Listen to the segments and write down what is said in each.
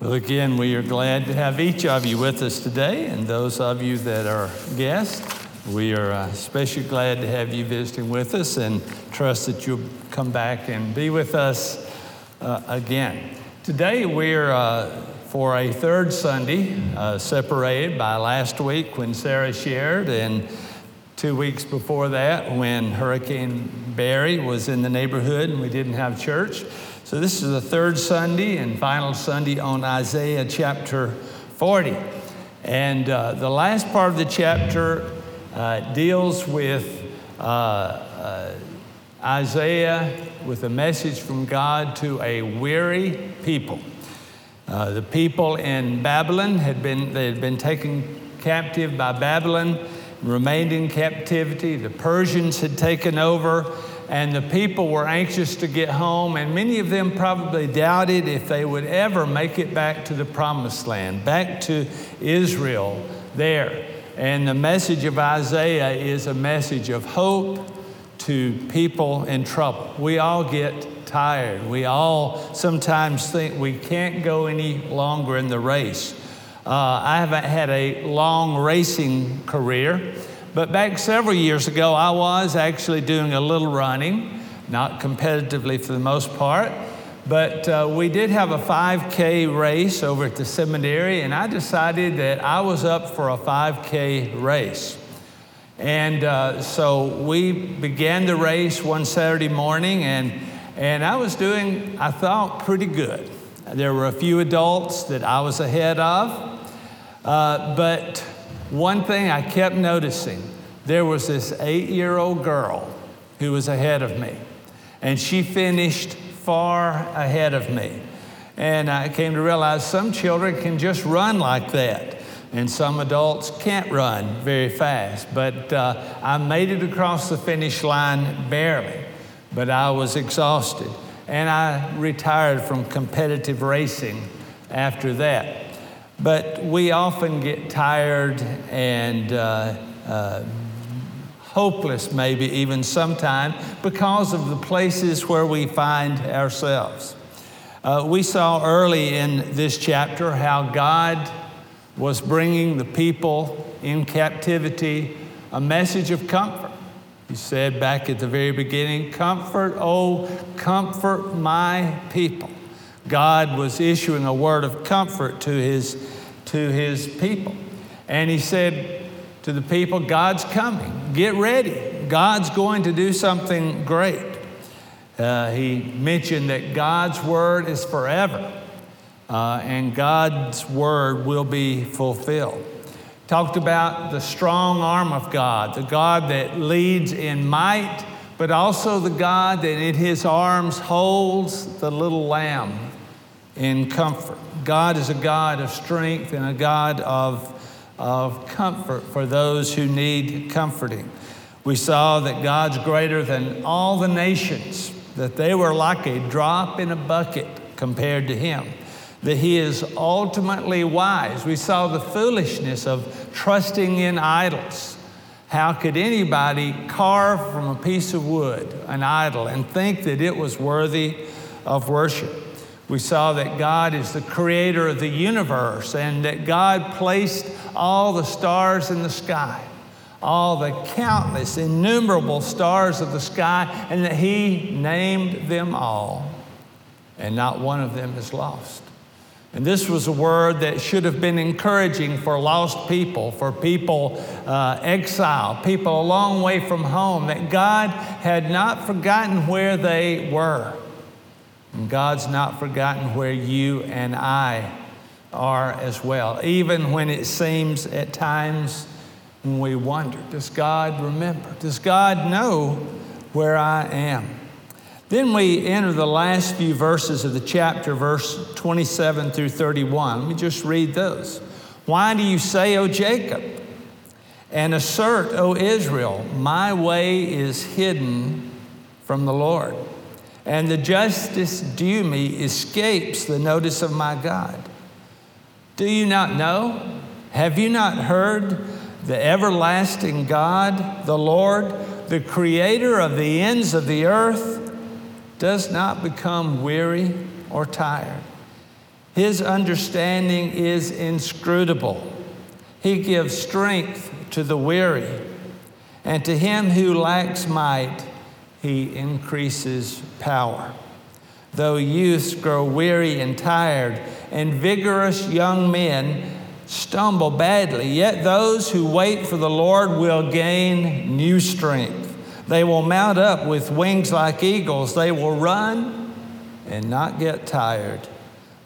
Well, again, we are glad to have each of you with us today, and those of you that are guests, we are uh, especially glad to have you visiting with us and trust that you'll come back and be with us uh, again. Today, we're uh, for a third Sunday, uh, separated by last week when Sarah shared, and two weeks before that when Hurricane Barry was in the neighborhood and we didn't have church. So, this is the third Sunday and final Sunday on Isaiah chapter 40. And uh, the last part of the chapter uh, deals with uh, uh, Isaiah with a message from God to a weary people. Uh, the people in Babylon had been, they had been taken captive by Babylon, remained in captivity. The Persians had taken over and the people were anxious to get home, and many of them probably doubted if they would ever make it back to the promised land, back to Israel there. And the message of Isaiah is a message of hope to people in trouble. We all get tired. We all sometimes think we can't go any longer in the race. Uh, I haven't had a long racing career. But back several years ago, I was actually doing a little running, not competitively for the most part, but uh, we did have a 5K race over at the seminary, and I decided that I was up for a 5K race. And uh, so we began the race one Saturday morning, and, and I was doing, I thought, pretty good. There were a few adults that I was ahead of, uh, but one thing I kept noticing there was this eight year old girl who was ahead of me, and she finished far ahead of me. And I came to realize some children can just run like that, and some adults can't run very fast. But uh, I made it across the finish line barely, but I was exhausted. And I retired from competitive racing after that. But we often get tired and uh, uh, hopeless, maybe even sometime, because of the places where we find ourselves. Uh, we saw early in this chapter how God was bringing the people in captivity a message of comfort. He said back at the very beginning, Comfort, oh, comfort my people. God was issuing a word of comfort to his, to his people. And he said to the people, God's coming. Get ready. God's going to do something great. Uh, he mentioned that God's word is forever uh, and God's word will be fulfilled. Talked about the strong arm of God, the God that leads in might, but also the God that in his arms holds the little lamb in comfort. God is a God of strength and a God of, of comfort for those who need comforting. We saw that God's greater than all the nations, that they were like a drop in a bucket compared to Him, that He is ultimately wise. We saw the foolishness of trusting in idols. How could anybody carve from a piece of wood an idol and think that it was worthy of worship? We saw that God is the creator of the universe and that God placed all the stars in the sky, all the countless, innumerable stars of the sky, and that He named them all, and not one of them is lost. And this was a word that should have been encouraging for lost people, for people uh, exiled, people a long way from home, that God had not forgotten where they were. And God's not forgotten where you and I are as well, even when it seems at times when we wonder, does God remember? Does God know where I am? Then we enter the last few verses of the chapter, verse 27 through 31. Let me just read those. Why do you say, O Jacob, and assert, O Israel, my way is hidden from the Lord? And the justice due me escapes the notice of my God. Do you not know? Have you not heard the everlasting God, the Lord, the creator of the ends of the earth, does not become weary or tired? His understanding is inscrutable. He gives strength to the weary, and to him who lacks might, he increases power. Though youths grow weary and tired, and vigorous young men stumble badly, yet those who wait for the Lord will gain new strength. They will mount up with wings like eagles. They will run and not get tired.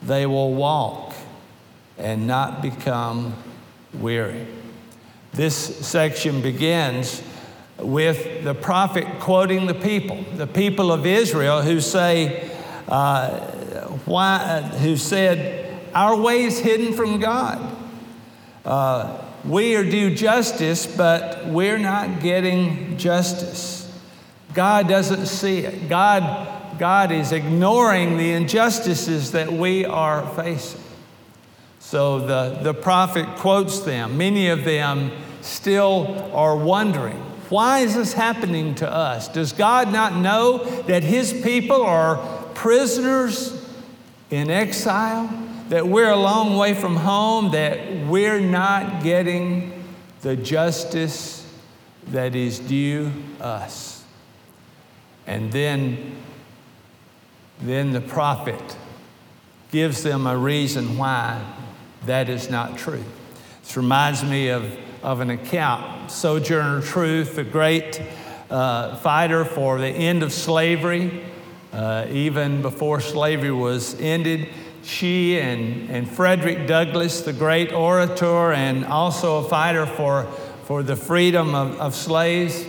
They will walk and not become weary. This section begins with the prophet quoting the people, the people of Israel who say, uh, why, uh, who said, Our way is hidden from God. Uh, we are due justice, but we're not getting justice. God doesn't see it. God, God is ignoring the injustices that we are facing. So the, the prophet quotes them. Many of them still are wondering why is this happening to us? Does God not know that His people are prisoners in exile? That we're a long way from home? That we're not getting the justice that is due us? And then, then the prophet gives them a reason why that is not true. This reminds me of, of an account. Sojourner Truth, the great uh, fighter for the end of slavery, uh, even before slavery was ended, she and, and Frederick Douglass, the great orator and also a fighter for, for the freedom of, of slaves,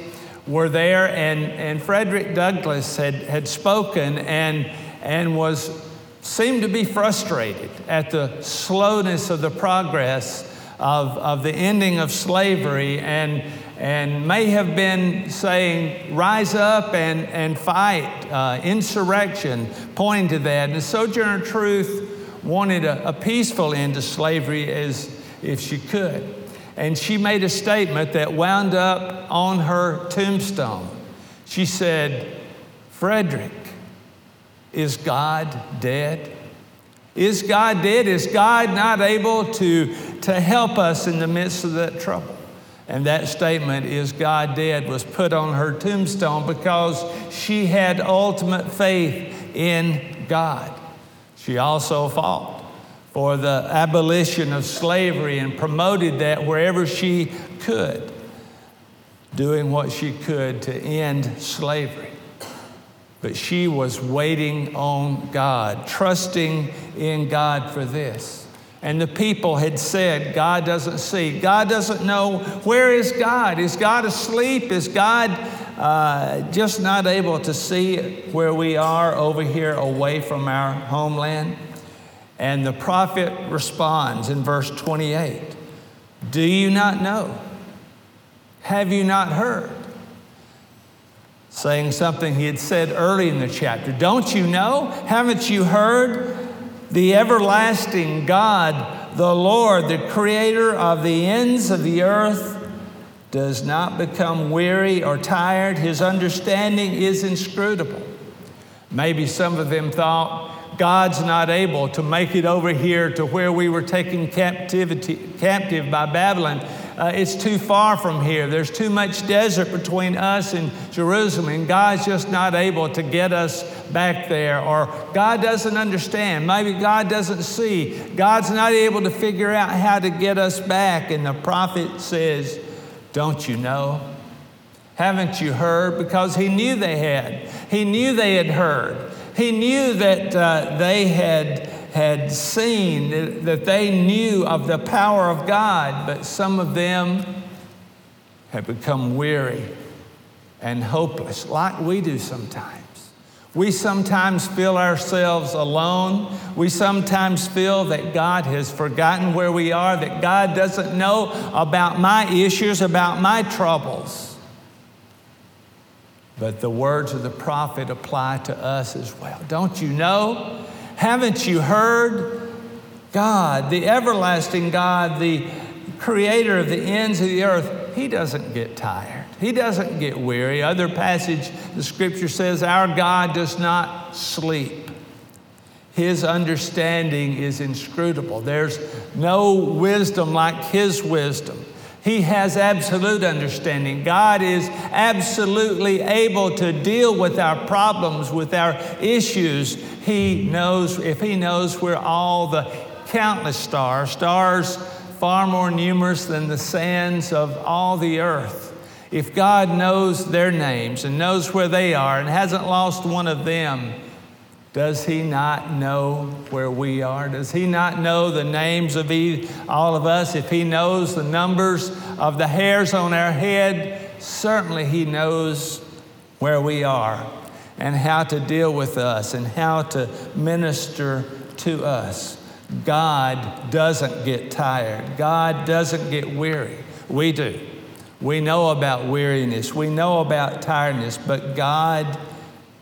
were there. And, and Frederick Douglass had, had spoken and, and was seemed to be frustrated at the slowness of the progress of, of the ending of slavery and, and may have been saying, rise up and, and fight, uh, insurrection, pointing to that. And Sojourner Truth wanted a, a peaceful end to slavery as if she could. And she made a statement that wound up on her tombstone. She said, Frederick, is God dead? Is God dead? Is God not able to, to help us in the midst of that trouble? And that statement, is God dead, was put on her tombstone because she had ultimate faith in God. She also fought for the abolition of slavery and promoted that wherever she could, doing what she could to end slavery but she was waiting on God, trusting in God for this. And the people had said, God doesn't see. God doesn't know. Where is God? Is God asleep? Is God uh, just not able to see where we are over here away from our homeland? And the prophet responds in verse 28 Do you not know? Have you not heard? saying something he had said early in the chapter. Don't you know? Haven't you heard? The everlasting God, the Lord, the creator of the ends of the earth, does not become weary or tired. His understanding is inscrutable. Maybe some of them thought God's not able to make it over here to where we were taken captivity, captive by Babylon uh, it's too far from here. There's too much desert between us and Jerusalem, and God's just not able to get us back there. Or God doesn't understand. Maybe God doesn't see. God's not able to figure out how to get us back. And the prophet says, Don't you know? Haven't you heard? Because he knew they had. He knew they had heard. He knew that uh, they had had seen, that they knew of the power of God, but some of them had become weary and hopeless, like we do sometimes. We sometimes feel ourselves alone. We sometimes feel that God has forgotten where we are, that God doesn't know about my issues, about my troubles. But the words of the prophet apply to us as well. Don't you know haven't you heard? God, the everlasting God, the creator of the ends of the earth, he doesn't get tired. He doesn't get weary. Other passage, the scripture says, Our God does not sleep. His understanding is inscrutable. There's no wisdom like His wisdom. He has absolute understanding. God is absolutely able to deal with our problems, with our issues. He knows, if He knows where all the countless stars, stars far more numerous than the sands of all the earth, if God knows their names and knows where they are and hasn't lost one of them, does he not know where we are? Does he not know the names of all of us? If he knows the numbers of the hairs on our head, certainly he knows where we are and how to deal with us and how to minister to us. God doesn't get tired. God doesn't get weary. We do. We know about weariness. We know about tiredness, but God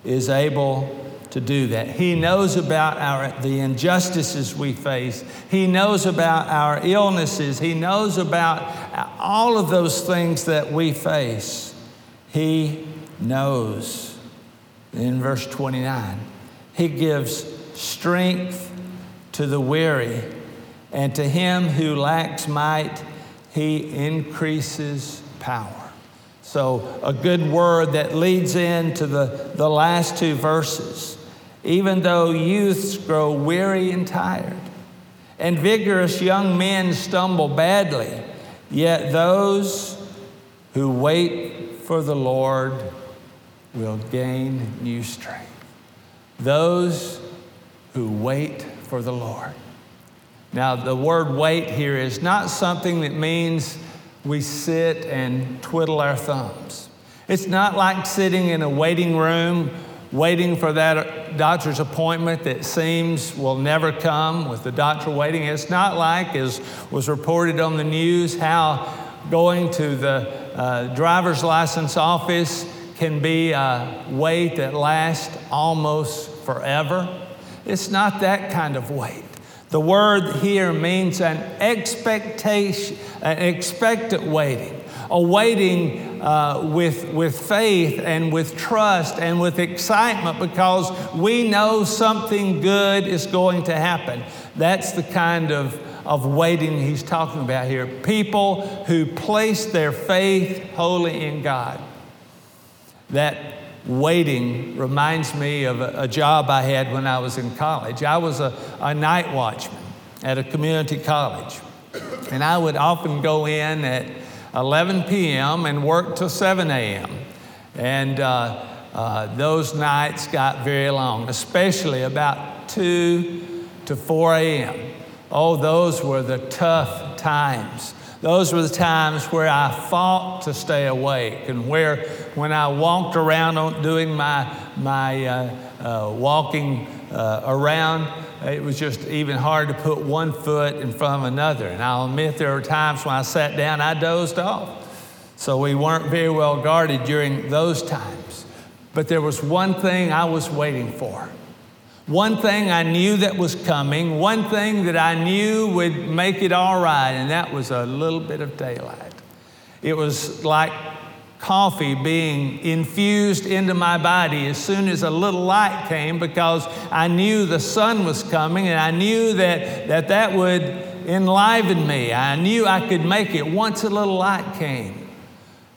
is able to do that. He knows about our, the injustices we face. He knows about our illnesses. He knows about all of those things that we face. He knows. In verse 29, He gives strength to the weary, and to him who lacks might, He increases power. So, a good word that leads into the, the last two verses. Even though youths grow weary and tired, and vigorous young men stumble badly, yet those who wait for the Lord will gain new strength. Those who wait for the Lord. Now, the word wait here is not something that means we sit and twiddle our thumbs. It's not like sitting in a waiting room waiting for that doctor's appointment that seems will never come with the doctor waiting. It's not like, as was reported on the news, how going to the uh, driver's license office can be a wait that lasts almost forever. It's not that kind of wait. The word here means an expectation, an expectant waiting, a waiting uh, with, with faith and with trust and with excitement because we know something good is going to happen. That's the kind of, of waiting he's talking about here. People who place their faith wholly in God. That waiting reminds me of a, a, job I had when I was in college. I was a, a night watchman at a community college, and I would often go in at 11 p.m. and work till 7 a.m. And uh, uh, those nights got very long, especially about 2 to 4 a.m. Oh, those were the tough times. Those were the times where I fought to stay awake and where when I walked around doing my, my uh, uh, walking uh, around, it was just even hard to put one foot in front of another. And I'll admit there were times when I sat down, I dozed off. So we weren't very well guarded during those times. But there was one thing I was waiting for. One thing I knew that was coming, one thing that I knew would make it all right, and that was a little bit of daylight. It was like coffee being infused into my body as soon as a little light came because I knew the sun was coming and I knew that that, that would enliven me. I knew I could make it once a little light came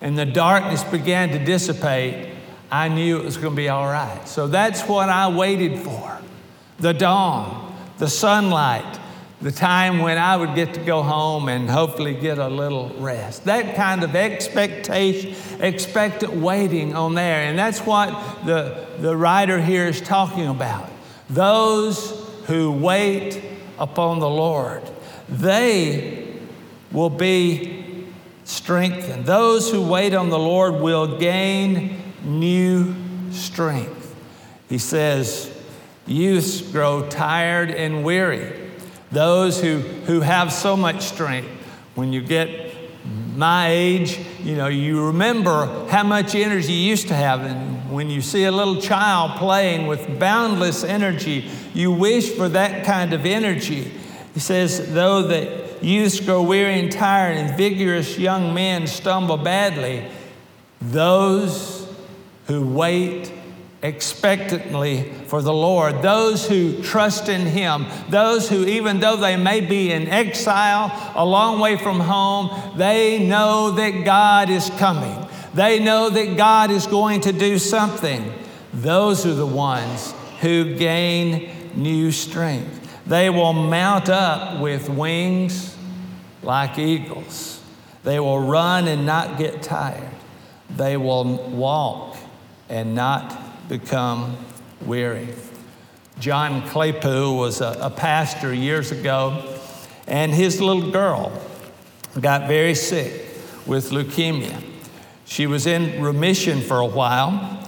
and the darkness began to dissipate. I knew it was going to be all right. So that's what I waited for the dawn, the sunlight, the time when I would get to go home and hopefully get a little rest. That kind of expectation, expectant waiting on there. And that's what the, the writer here is talking about. Those who wait upon the Lord, they will be strengthened. Those who wait on the Lord will gain new strength. He says, Youths grow tired and weary those who, who have so much strength. When you get my age, you know, you remember how much energy you used to have. And when you see a little child playing with boundless energy, you wish for that kind of energy. He says, though that youths grow weary and tired and vigorous young men stumble badly, those who wait expectantly for the Lord. Those who trust in Him, those who, even though they may be in exile, a long way from home, they know that God is coming. They know that God is going to do something. Those are the ones who gain new strength. They will mount up with wings like eagles. They will run and not get tired. They will walk and not become weary. John Claypool was a, a pastor years ago, and his little girl got very sick with leukemia. She was in remission for a while,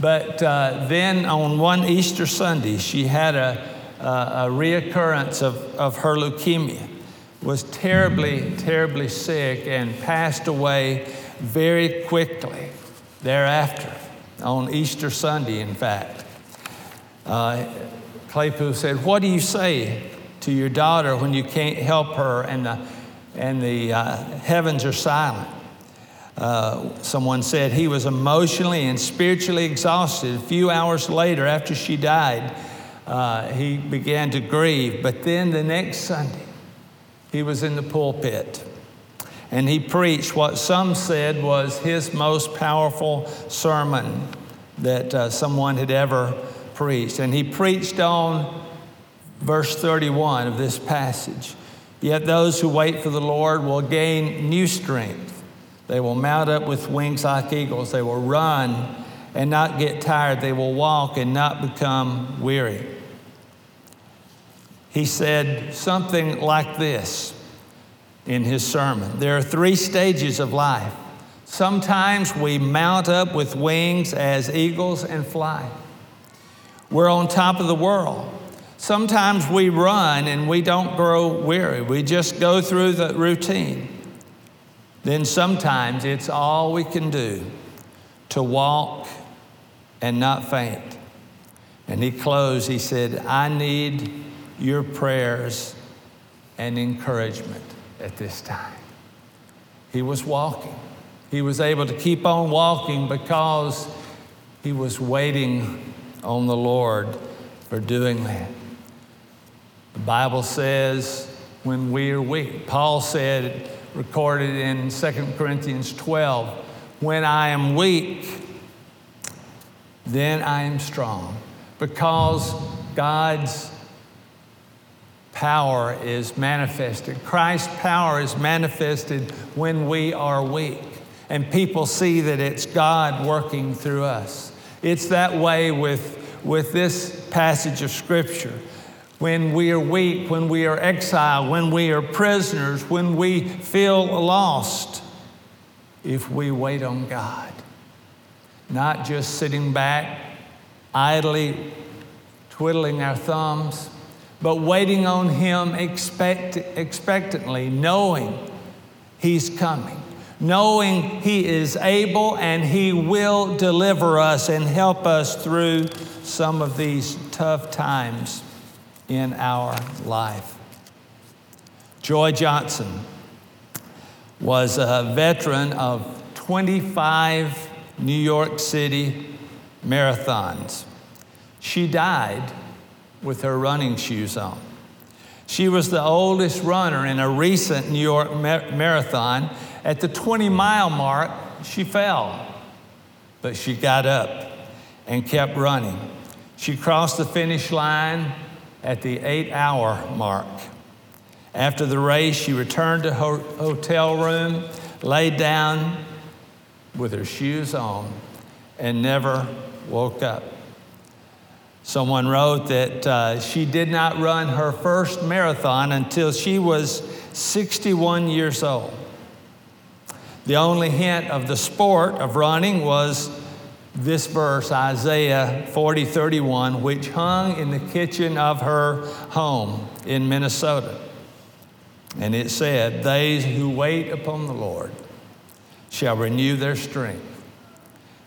but uh, then on one Easter Sunday, she had a, a, a reoccurrence of, of her leukemia, was terribly, terribly sick, and passed away very quickly thereafter, on Easter Sunday, in fact. Uh, Claypool said, What do you say to your daughter when you can't help her and the, and the uh, heavens are silent? Uh, someone said he was emotionally and spiritually exhausted. A few hours later, after she died, uh, he began to grieve. But then the next Sunday, he was in the pulpit and he preached what some said was his most powerful sermon that uh, someone had ever preached. And he preached on verse 31 of this passage. Yet those who wait for the Lord will gain new strength. They will mount up with wings like eagles. They will run and not get tired. They will walk and not become weary. He said something like this in his sermon. There are three stages of life. Sometimes we mount up with wings as eagles and fly. We're on top of the world. Sometimes we run and we don't grow weary. We just go through the routine. Then sometimes it's all we can do to walk and not faint. And he closed, he said, I need your prayers and encouragement at this time. He was walking. He was able to keep on walking because he was waiting on the Lord for doing that. The Bible says when we are weak, Paul said, recorded in 2 Corinthians 12, when I am weak, then I am strong because God's power is manifested. Christ's power is manifested when we are weak, and people see that it's God working through us. It's that way with, with this passage of Scripture. When we are weak, when we are exiled, when we are prisoners, when we feel lost, if we wait on God, not just sitting back idly twiddling our thumbs but waiting on Him expect, expectantly, knowing He's coming, knowing He is able and He will deliver us and help us through some of these tough times in our life. Joy Johnson was a veteran of 25 New York City marathons. She died with her running shoes on. She was the oldest runner in a recent New York marathon. At the 20 mile mark, she fell, but she got up and kept running. She crossed the finish line at the eight hour mark. After the race, she returned to her hotel room, laid down with her shoes on, and never woke up. Someone wrote that uh, she did not run her first marathon until she was 61 years old. The only hint of the sport of running was this verse, Isaiah 40 31, which hung in the kitchen of her home in Minnesota. And it said, They who wait upon the Lord shall renew their strength.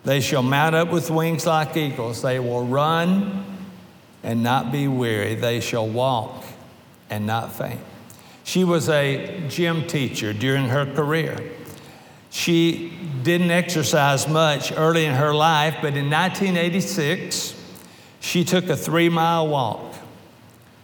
They shall mount up with wings like eagles. They will run and not be weary. They shall walk and not faint. She was a gym teacher during her career. She didn't exercise much early in her life, but in 1986, she took a three mile walk.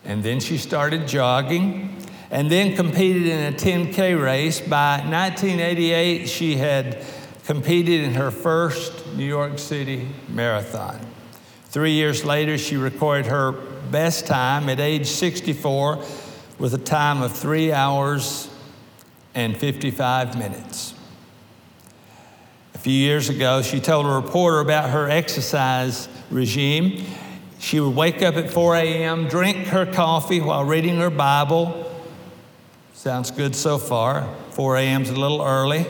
And then she started jogging and then competed in a 10K race. By 1988, she had competed in her first New York City marathon. Three years later, she recorded her best time at age 64 with a time of three hours and 55 minutes. A few years ago, she told a reporter about her exercise regime. She would wake up at 4 a.m., drink her coffee while reading her Bible. Sounds good so far. 4 a.m. is a little early.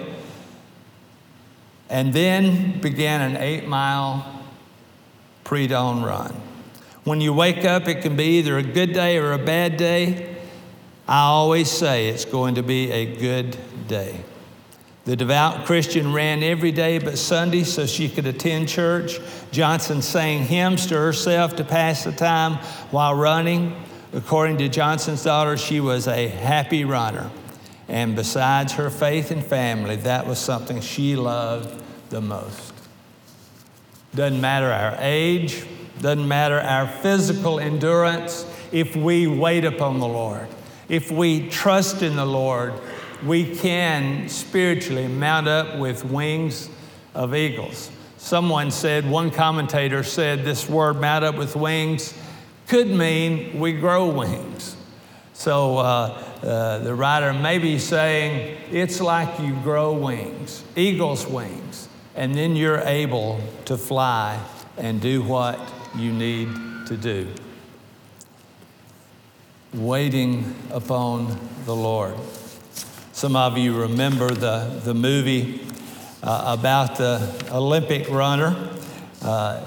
And then began an eight mile pre dawn run. When you wake up, it can be either a good day or a bad day. I always say it's going to be a good day. The devout Christian ran every day but Sunday so she could attend church. Johnson sang hymns to herself to pass the time while running. According to Johnson's daughter, she was a happy runner. And besides her faith and family, that was something she loved the most. Doesn't matter our age, doesn't matter our physical endurance, if we wait upon the Lord, if we trust in the Lord, we can spiritually mount up with wings of eagles. Someone said, one commentator said, this word mount up with wings could mean we grow wings. So uh, uh, the writer may be saying, it's like you grow wings, eagle's wings, and then you're able to fly and do what you need to do. Waiting upon the Lord. Some of you remember the, the movie uh, about the Olympic runner uh,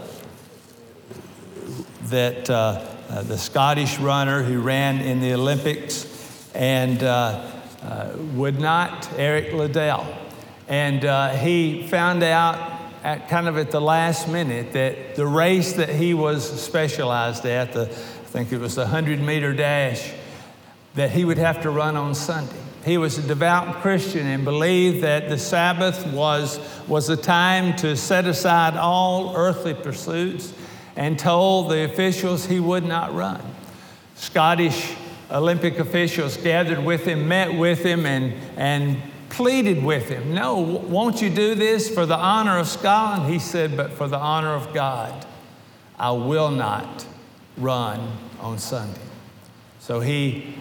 that uh, uh, the Scottish runner who ran in the Olympics and uh, uh, would not, Eric Liddell. And he found out at kind of at the last minute that the race that he was specialized at, the, I think it was the 100 meter dash, that he would have to run on Sunday. He was a devout Christian and believed that the Sabbath was, was a time to set aside all earthly pursuits and told the officials he would not run. Scottish Olympic officials gathered with him, met with him, and, and pleaded with him, No, won't you do this for the honor of Scotland? He said, But for the honor of God, I will not run on Sunday. So he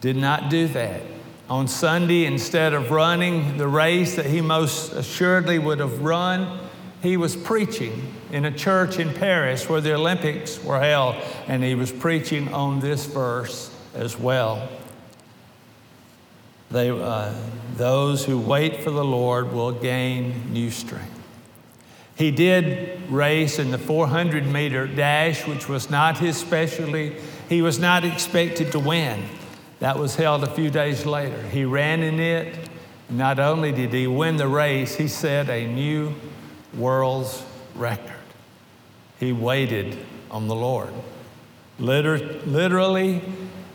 did not do that. On Sunday, instead of running the race that he most assuredly would have run, he was preaching in a church in Paris where the Olympics were held, and he was preaching on this verse as well. They, uh, those who wait for the Lord will gain new strength. He did race in the 400 meter dash, which was not his specialty. He was not expected to win. That was held a few days later. He ran in it. Not only did he win the race, he set a new world's record. He waited on the Lord, Liter- literally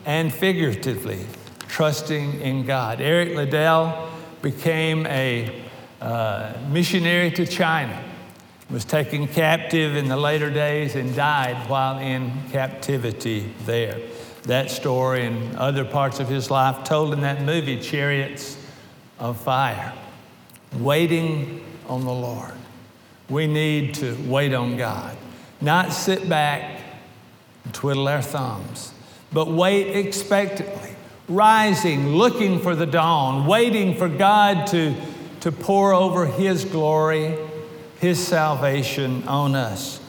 and figuratively, trusting in God. Eric Liddell became a uh, missionary to China, was taken captive in the later days, and died while in captivity there. That story and other parts of his life told in that movie, Chariots of Fire. Waiting on the Lord. We need to wait on God, not sit back and twiddle our thumbs, but wait expectantly, rising, looking for the dawn, waiting for God to, to pour over His glory, His salvation on us.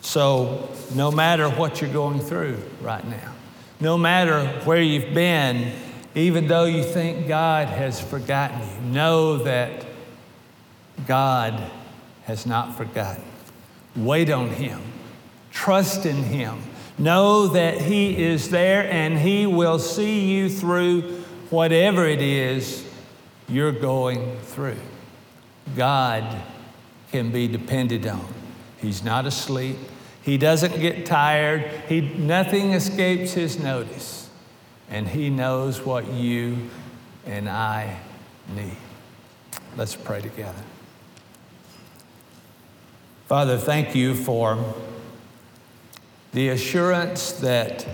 So, no matter what you're going through right now, no matter where you've been, even though you think God has forgotten you, know that God has not forgotten. Wait on Him, trust in Him. Know that He is there and He will see you through whatever it is you're going through. God can be depended on. He's not asleep. He doesn't get tired. He, nothing escapes his notice. And he knows what you and I need. Let's pray together. Father, thank you for the assurance that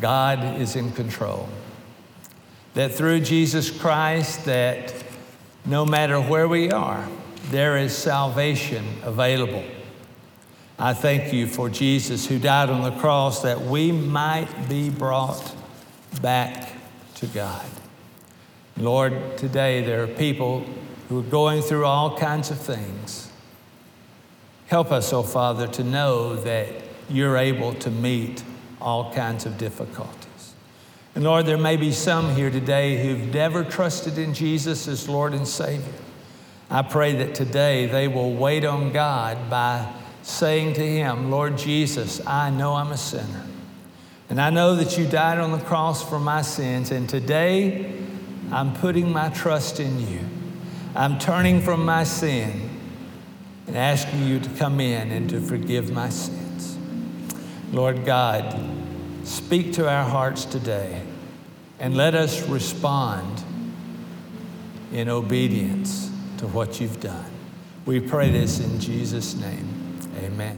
God is in control. That through Jesus Christ that no matter where we are, there is salvation available. I thank you for Jesus who died on the cross that we might be brought back to God. Lord, today there are people who are going through all kinds of things. Help us, oh Father, to know that you're able to meet all kinds of difficulties. And Lord, there may be some here today who've never trusted in Jesus as Lord and Savior. I pray that today they will wait on God by saying to Him, Lord Jesus, I know I'm a sinner. And I know that you died on the cross for my sins. And today I'm putting my trust in you. I'm turning from my sin and asking you to come in and to forgive my sins. Lord God, speak to our hearts today and let us respond in obedience to what you've done. We pray this in Jesus' name. Amen.